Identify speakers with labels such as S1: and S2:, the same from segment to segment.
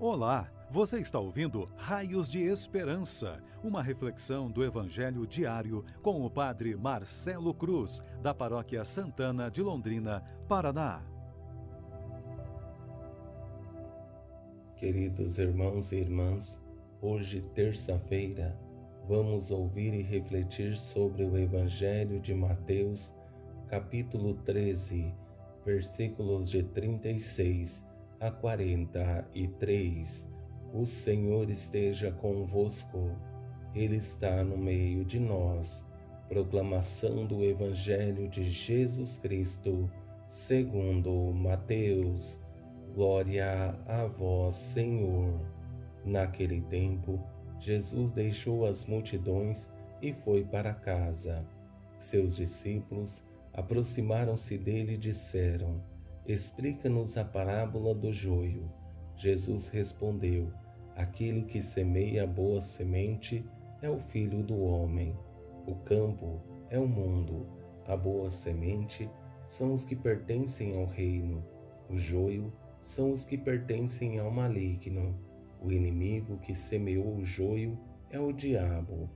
S1: Olá, você está ouvindo Raios de Esperança, uma reflexão do Evangelho diário com o Padre Marcelo Cruz, da Paróquia Santana de Londrina, Paraná.
S2: Queridos irmãos e irmãs, hoje, terça-feira, vamos ouvir e refletir sobre o Evangelho de Mateus, capítulo 13, versículos de 36 a 43. O Senhor esteja convosco, Ele está no meio de nós. Proclamação do Evangelho de Jesus Cristo, segundo Mateus. Glória a vós, Senhor. Naquele tempo, Jesus deixou as multidões e foi para casa. Seus discípulos aproximaram-se dele e disseram: Explica-nos a parábola do joio. Jesus respondeu: Aquele que semeia a boa semente é o filho do homem. O campo é o mundo. A boa semente são os que pertencem ao reino. O joio são os que pertencem ao maligno. O inimigo que semeou o joio é o diabo.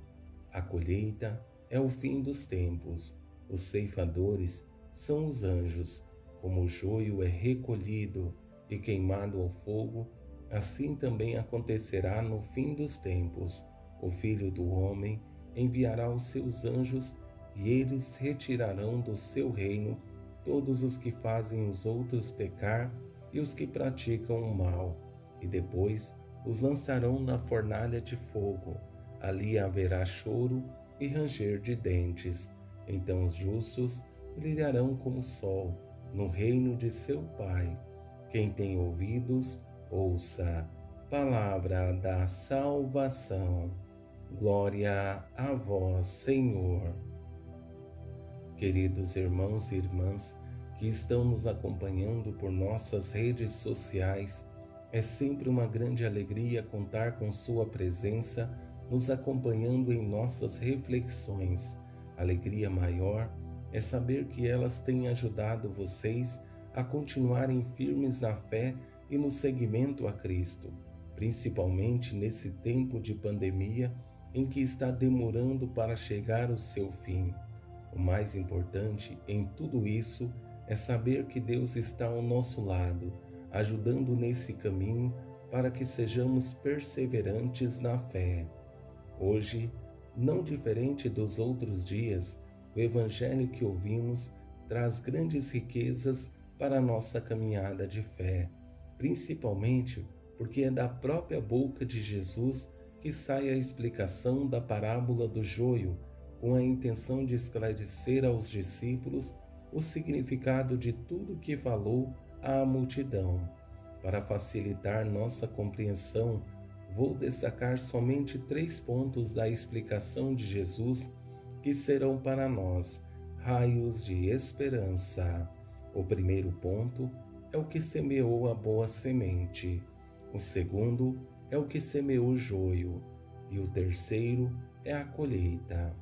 S2: A colheita é o fim dos tempos. Os ceifadores são os anjos. Como o joio é recolhido e queimado ao fogo, assim também acontecerá no fim dos tempos. O Filho do Homem enviará os seus anjos e eles retirarão do seu reino todos os que fazem os outros pecar e os que praticam o mal, e depois os lançarão na fornalha de fogo. Ali haverá choro e ranger de dentes. Então os justos brilharão como o sol no reino de seu Pai. Quem tem ouvidos, ouça. Palavra da salvação. Glória a vós, Senhor. Queridos irmãos e irmãs que estão nos acompanhando por nossas redes sociais, é sempre uma grande alegria contar com Sua presença nos acompanhando em nossas reflexões. Alegria maior é saber que elas têm ajudado vocês a continuarem firmes na fé e no seguimento a Cristo, principalmente nesse tempo de pandemia em que está demorando para chegar o seu fim. O mais importante em tudo isso é saber que Deus está ao nosso lado, ajudando nesse caminho para que sejamos perseverantes na fé. Hoje, não diferente dos outros dias, o Evangelho que ouvimos traz grandes riquezas para a nossa caminhada de fé, principalmente porque é da própria boca de Jesus que sai a explicação da parábola do joio, com a intenção de esclarecer aos discípulos o significado de tudo que falou à multidão. Para facilitar nossa compreensão, vou destacar somente três pontos da explicação de Jesus que serão para nós raios de esperança. O primeiro ponto é o que semeou a boa semente. O segundo é o que semeou o joio. E o terceiro é a colheita.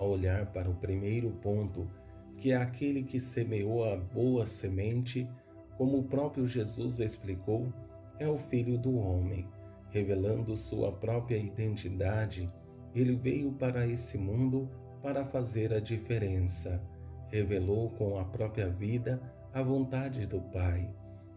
S2: Ao olhar para o primeiro ponto, que é aquele que semeou a boa semente, como o próprio Jesus explicou, é o Filho do Homem, revelando sua própria identidade ele veio para esse mundo para fazer a diferença. Revelou com a própria vida a vontade do Pai.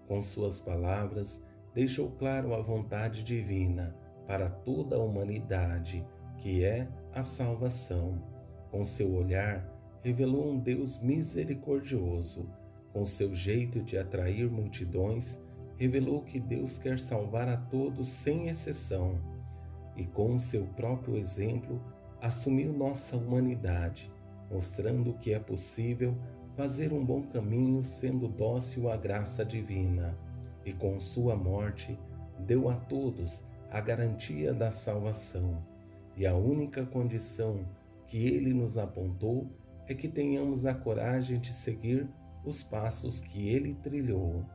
S2: Com suas palavras, deixou claro a vontade divina para toda a humanidade, que é a salvação. Com seu olhar, revelou um Deus misericordioso. Com seu jeito de atrair multidões, revelou que Deus quer salvar a todos sem exceção e, com seu próprio exemplo, assumiu nossa humanidade, mostrando que é possível fazer um bom caminho sendo dócil à graça divina. E com sua morte, deu a todos a garantia da salvação. E a única condição que ele nos apontou é que tenhamos a coragem de seguir os passos que ele trilhou.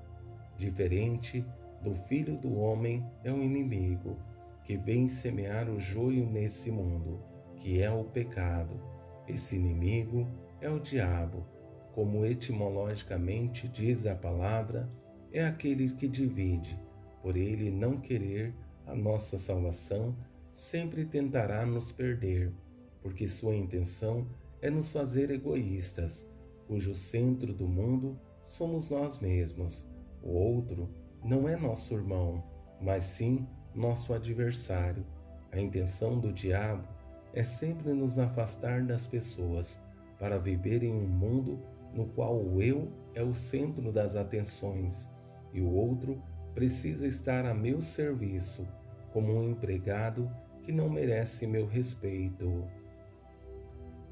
S2: Diferente do filho do homem é o inimigo que vem semear o joio nesse mundo, que é o pecado. Esse inimigo é o diabo, como etimologicamente diz a palavra, é aquele que divide, por ele não querer a nossa salvação, sempre tentará nos perder, porque sua intenção é nos fazer egoístas, cujo centro do mundo somos nós mesmos. O outro não é nosso irmão, mas sim nosso adversário. A intenção do diabo é sempre nos afastar das pessoas para viver em um mundo no qual o eu é o centro das atenções e o outro precisa estar a meu serviço como um empregado que não merece meu respeito.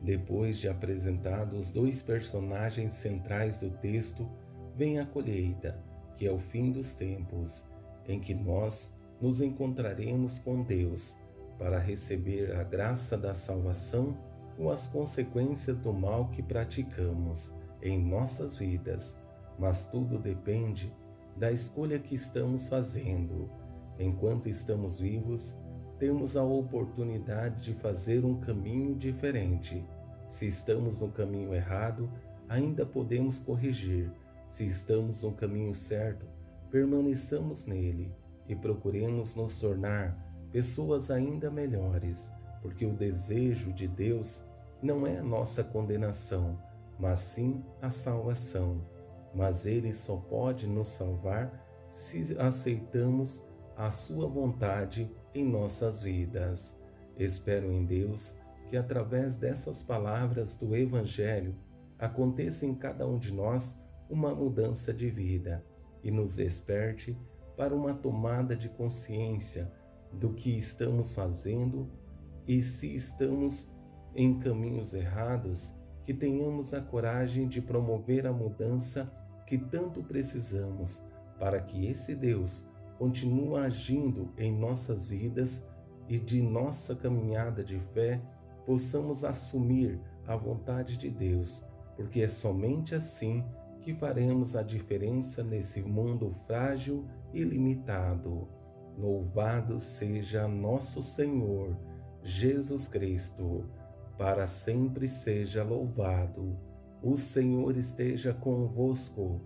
S2: Depois de apresentados os dois personagens centrais do texto, vem a colheita, que é o fim dos tempos, em que nós nos encontraremos com Deus para receber a graça da salvação ou as consequências do mal que praticamos em nossas vidas, mas tudo depende da escolha que estamos fazendo. Enquanto estamos vivos, temos a oportunidade de fazer um caminho diferente. Se estamos no caminho errado, ainda podemos corrigir. Se estamos no caminho certo, permaneçamos nele e procuremos nos tornar pessoas ainda melhores, porque o desejo de Deus não é a nossa condenação, mas sim a salvação. Mas Ele só pode nos salvar se aceitamos a Sua vontade em nossas vidas. Espero em Deus que, através dessas palavras do Evangelho, aconteça em cada um de nós uma mudança de vida e nos desperte para uma tomada de consciência do que estamos fazendo e se estamos em caminhos errados, que tenhamos a coragem de promover a mudança que tanto precisamos para que esse Deus continue agindo em nossas vidas e de nossa caminhada de fé possamos assumir a vontade de Deus, porque é somente assim que faremos a diferença nesse mundo frágil e limitado. Louvado seja nosso Senhor Jesus Cristo, para sempre seja louvado. O Senhor esteja convosco,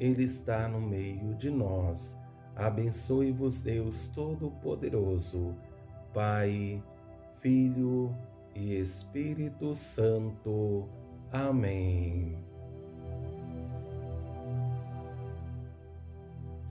S2: Ele está no meio de nós. Abençoe-vos, Deus Todo-Poderoso, Pai, Filho e Espírito Santo. Amém.